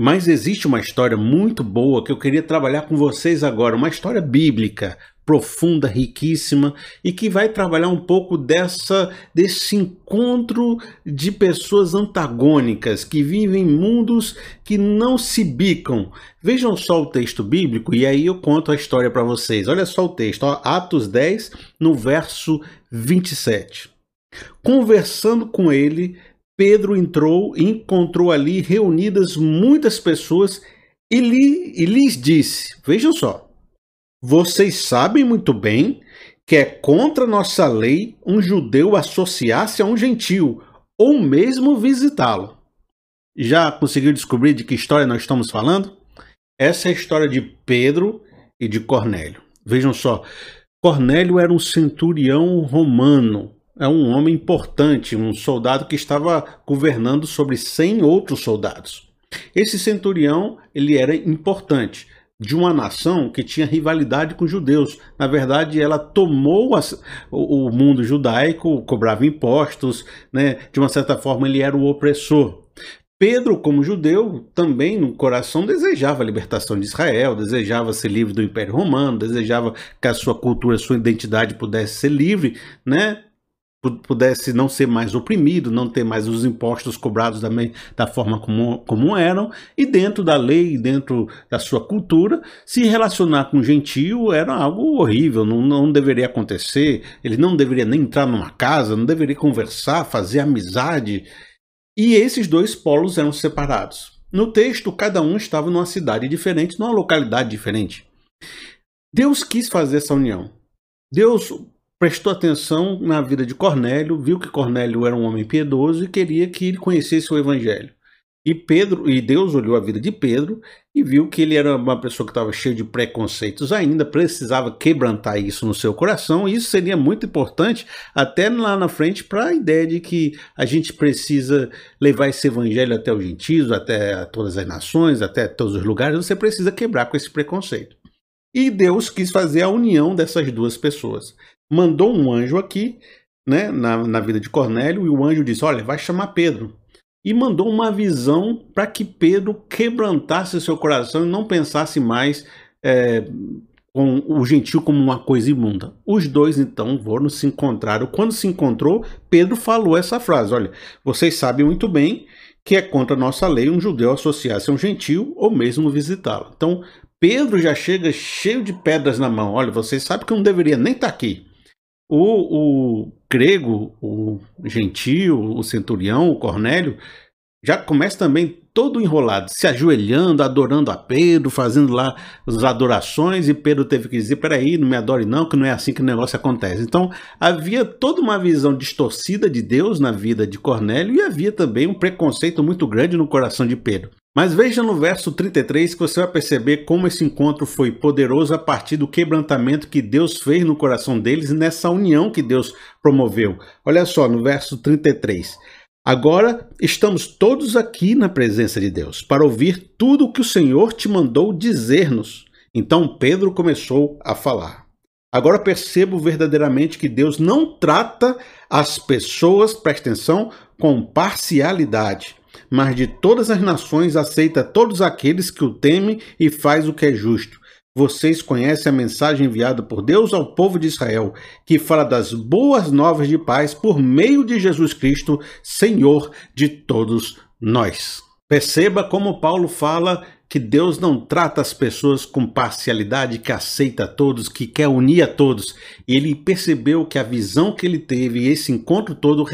Mas existe uma história muito boa que eu queria trabalhar com vocês agora, uma história bíblica, profunda, riquíssima e que vai trabalhar um pouco dessa desse encontro de pessoas antagônicas que vivem em mundos que não se bicam. Vejam só o texto bíblico e aí eu conto a história para vocês. Olha só o texto, ó, Atos 10, no verso 27. Conversando com ele, Pedro entrou e encontrou ali reunidas muitas pessoas e, lhe, e lhes disse: Vejam só, vocês sabem muito bem que é contra nossa lei um judeu associar-se a um gentio ou mesmo visitá-lo. Já conseguiu descobrir de que história nós estamos falando? Essa é a história de Pedro e de Cornélio. Vejam só, Cornélio era um centurião romano, é um homem importante, um soldado que estava governando sobre 100 outros soldados. Esse centurião, ele era importante de uma nação que tinha rivalidade com os judeus. Na verdade, ela tomou as, o, o, mundo judaico, cobrava impostos, né? de uma certa forma, ele era o opressor. Pedro, como judeu, também no coração desejava a libertação de Israel, desejava ser livre do Império Romano, desejava que a sua cultura, sua identidade pudesse ser livre, né? Pudesse não ser mais oprimido, não ter mais os impostos cobrados da, da forma como, como eram, e dentro da lei, dentro da sua cultura, se relacionar com gentio era algo horrível, não, não deveria acontecer, ele não deveria nem entrar numa casa, não deveria conversar, fazer amizade. E esses dois polos eram separados. No texto, cada um estava numa cidade diferente, numa localidade diferente. Deus quis fazer essa união. Deus prestou atenção na vida de Cornélio, viu que Cornélio era um homem piedoso e queria que ele conhecesse o evangelho. E Pedro, e Deus olhou a vida de Pedro e viu que ele era uma pessoa que estava cheio de preconceitos ainda, precisava quebrantar isso no seu coração, e isso seria muito importante até lá na frente para a ideia de que a gente precisa levar esse evangelho até os gentios, até todas as nações, até todos os lugares, você precisa quebrar com esse preconceito. E Deus quis fazer a união dessas duas pessoas mandou um anjo aqui, né, na, na vida de Cornélio, e o anjo disse: Olha, vai chamar Pedro. E mandou uma visão para que Pedro quebrantasse seu coração e não pensasse mais é, com o gentil como uma coisa imunda. Os dois então foram se encontraram. Quando se encontrou, Pedro falou essa frase: Olha, vocês sabem muito bem que é contra a nossa lei um judeu associar-se a um gentil ou mesmo visitá-lo. Então, Pedro já chega cheio de pedras na mão. Olha, vocês sabem que eu não deveria nem estar aqui. O, o grego, o gentio, o centurião, o Cornélio, já começa também todo enrolado, se ajoelhando, adorando a Pedro, fazendo lá as adorações, e Pedro teve que dizer: peraí, não me adore não, que não é assim que o negócio acontece. Então havia toda uma visão distorcida de Deus na vida de Cornélio e havia também um preconceito muito grande no coração de Pedro. Mas veja no verso 33 que você vai perceber como esse encontro foi poderoso a partir do quebrantamento que Deus fez no coração deles nessa união que Deus promoveu. Olha só no verso 33. Agora estamos todos aqui na presença de Deus para ouvir tudo o que o Senhor te mandou dizer-nos. Então Pedro começou a falar. Agora percebo verdadeiramente que Deus não trata as pessoas, presta atenção, com parcialidade mas de todas as nações aceita todos aqueles que o temem e faz o que é justo. Vocês conhecem a mensagem enviada por Deus ao povo de Israel, que fala das boas novas de paz por meio de Jesus Cristo, Senhor de todos nós. Perceba como Paulo fala que Deus não trata as pessoas com parcialidade, que aceita todos, que quer unir a todos. Ele percebeu que a visão que ele teve, esse encontro todo,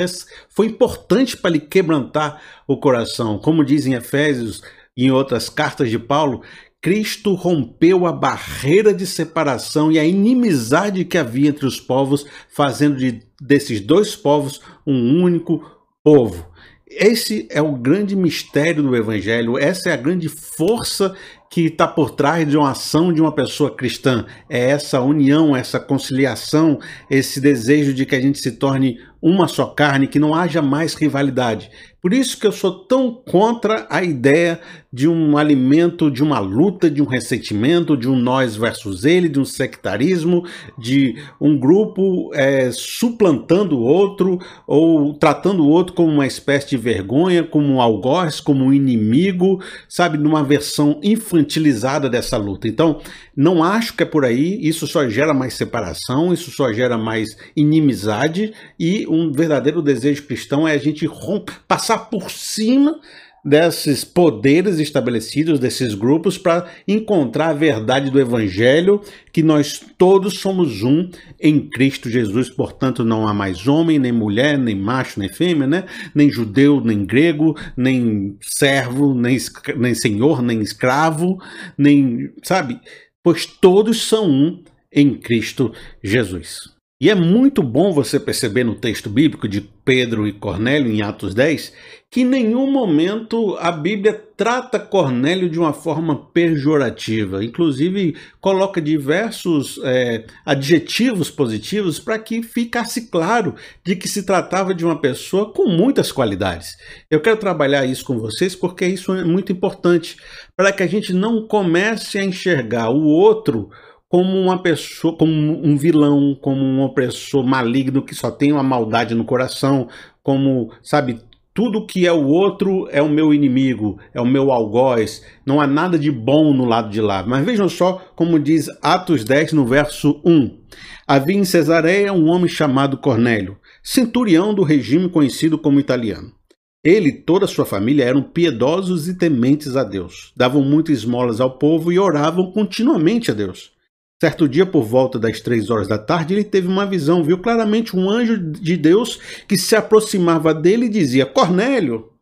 foi importante para ele quebrantar o coração. Como dizem Efésios e em outras cartas de Paulo, Cristo rompeu a barreira de separação e a inimizade que havia entre os povos, fazendo de, desses dois povos um único povo. Esse é o grande mistério do Evangelho, essa é a grande força que está por trás de uma ação de uma pessoa cristã. É essa união, essa conciliação, esse desejo de que a gente se torne uma só carne, que não haja mais rivalidade. Por isso que eu sou tão contra a ideia de um alimento, de uma luta, de um ressentimento, de um nós versus ele, de um sectarismo, de um grupo é, suplantando o outro ou tratando o outro como uma espécie de vergonha, como um algoz, como um inimigo, sabe, numa versão infantilizada dessa luta. Então, não acho que é por aí, isso só gera mais separação, isso só gera mais inimizade e um verdadeiro desejo cristão é a gente romper, passar por cima desses poderes estabelecidos, desses grupos, para encontrar a verdade do Evangelho, que nós todos somos um em Cristo Jesus, portanto não há mais homem, nem mulher, nem macho, nem fêmea, né? nem judeu, nem grego, nem servo, nem, nem senhor, nem escravo, nem, sabe? Pois todos são um em Cristo Jesus. E é muito bom você perceber no texto bíblico de Pedro e Cornélio, em Atos 10, que em nenhum momento a Bíblia trata Cornélio de uma forma pejorativa. Inclusive, coloca diversos é, adjetivos positivos para que ficasse claro de que se tratava de uma pessoa com muitas qualidades. Eu quero trabalhar isso com vocês porque isso é muito importante, para que a gente não comece a enxergar o outro como uma pessoa, como um vilão, como um opressor maligno que só tem uma maldade no coração, como, sabe, tudo que é o outro é o meu inimigo, é o meu algoz, não há nada de bom no lado de lá. Mas vejam só como diz Atos 10 no verso 1. Havia em Cesareia um homem chamado Cornélio, centurião do regime conhecido como italiano. Ele e toda a sua família eram piedosos e tementes a Deus. Davam muitas esmolas ao povo e oravam continuamente a Deus. Certo dia, por volta das três horas da tarde, ele teve uma visão, viu claramente um anjo de Deus que se aproximava dele e dizia: Cornélio!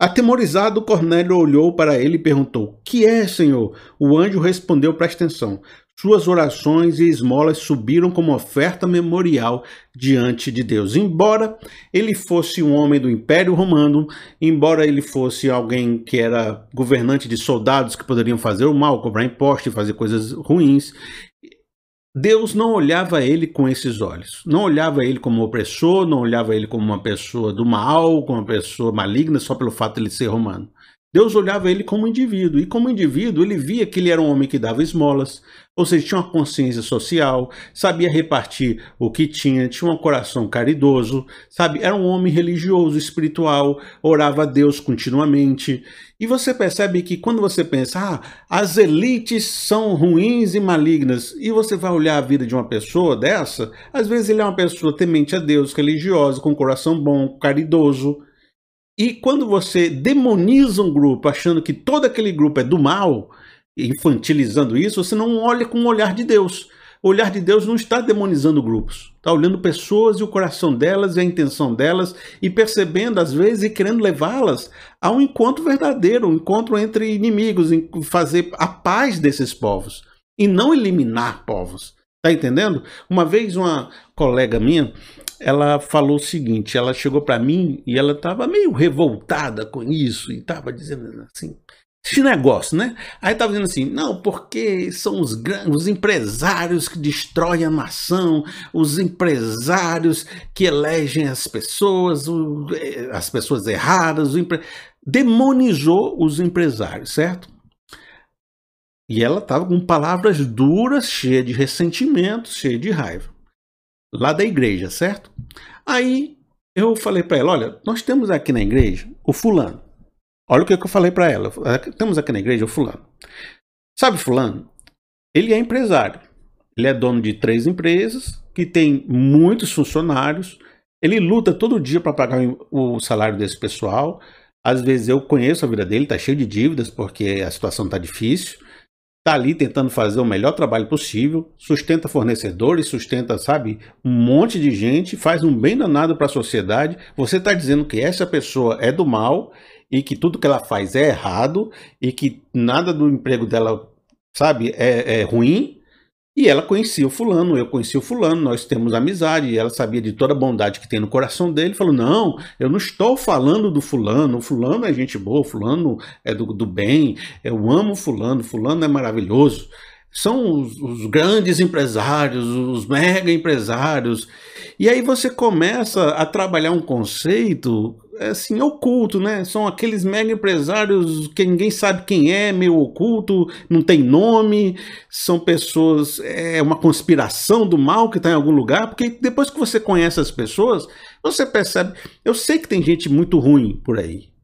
Atemorizado, Cornélio olhou para ele e perguntou: Que é, Senhor? O anjo respondeu: Presta atenção. Suas orações e esmolas subiram como oferta memorial diante de Deus. Embora ele fosse um homem do Império Romano, embora ele fosse alguém que era governante de soldados que poderiam fazer o mal, cobrar imposto e fazer coisas ruins, Deus não olhava ele com esses olhos. Não olhava ele como opressor, não olhava ele como uma pessoa do mal, como uma pessoa maligna, só pelo fato de ele ser romano. Deus olhava ele como indivíduo, e como indivíduo ele via que ele era um homem que dava esmolas, ou seja, tinha uma consciência social, sabia repartir o que tinha, tinha um coração caridoso, sabe? Era um homem religioso, espiritual, orava a Deus continuamente. E você percebe que quando você pensa, ah, as elites são ruins e malignas, e você vai olhar a vida de uma pessoa dessa, às vezes ele é uma pessoa temente a Deus, religiosa, com coração bom, caridoso, e quando você demoniza um grupo achando que todo aquele grupo é do mal, infantilizando isso, você não olha com o olhar de Deus. O olhar de Deus não está demonizando grupos, está olhando pessoas e o coração delas e a intenção delas e percebendo às vezes e querendo levá-las a um encontro verdadeiro, um encontro entre inimigos, em fazer a paz desses povos e não eliminar povos. Tá entendendo? Uma vez uma colega minha, ela falou o seguinte, ela chegou para mim e ela estava meio revoltada com isso e estava dizendo assim, esse negócio, né? Aí estava dizendo assim, não, porque são os grandes, os empresários que destroem a nação, os empresários que elegem as pessoas, eh, as pessoas erradas, empre... demonizou os empresários, certo? E ela estava com palavras duras, cheia de ressentimento, cheia de raiva lá da igreja, certo? Aí eu falei para ela: olha, nós temos aqui na igreja o fulano. Olha o que eu falei para ela: temos aqui na igreja o fulano. Sabe, fulano? Ele é empresário. Ele é dono de três empresas, que tem muitos funcionários. Ele luta todo dia para pagar o salário desse pessoal. Às vezes eu conheço a vida dele, está cheio de dívidas porque a situação está difícil está ali tentando fazer o melhor trabalho possível, sustenta fornecedores, sustenta, sabe, um monte de gente, faz um bem danado para a sociedade. Você está dizendo que essa pessoa é do mal e que tudo que ela faz é errado e que nada do emprego dela, sabe, é, é ruim. E ela conhecia o fulano, eu conhecia o fulano, nós temos amizade, e ela sabia de toda a bondade que tem no coração dele. Falou: Não, eu não estou falando do fulano, o fulano é gente boa, fulano é do, do bem, eu amo fulano, fulano é maravilhoso. São os, os grandes empresários, os mega empresários. E aí você começa a trabalhar um conceito assim, oculto, né? São aqueles mega empresários que ninguém sabe quem é, meio oculto, não tem nome, são pessoas, é uma conspiração do mal que está em algum lugar, porque depois que você conhece as pessoas, você percebe. Eu sei que tem gente muito ruim por aí.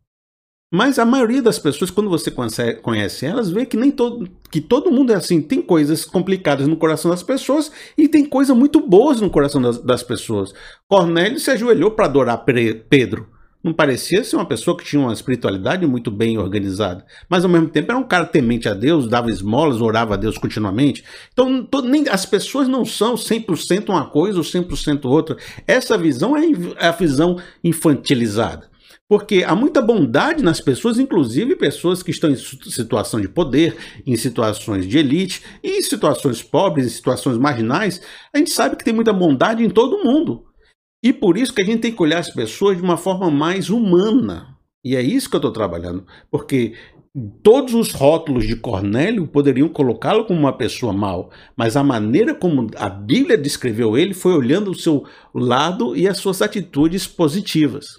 Mas a maioria das pessoas, quando você conhece elas, vê que nem todo, que todo mundo é assim. Tem coisas complicadas no coração das pessoas e tem coisas muito boas no coração das, das pessoas. Cornélio se ajoelhou para adorar Pedro. Não parecia ser uma pessoa que tinha uma espiritualidade muito bem organizada, mas ao mesmo tempo era um cara temente a Deus, dava esmolas, orava a Deus continuamente. Então, nem, as pessoas não são 100% uma coisa ou 100% outra. Essa visão é, é a visão infantilizada. Porque há muita bondade nas pessoas, inclusive pessoas que estão em situação de poder, em situações de elite, em situações pobres, em situações marginais. A gente sabe que tem muita bondade em todo mundo. E por isso que a gente tem que olhar as pessoas de uma forma mais humana. E é isso que eu estou trabalhando. Porque todos os rótulos de Cornélio poderiam colocá-lo como uma pessoa mal, mas a maneira como a Bíblia descreveu ele foi olhando o seu lado e as suas atitudes positivas.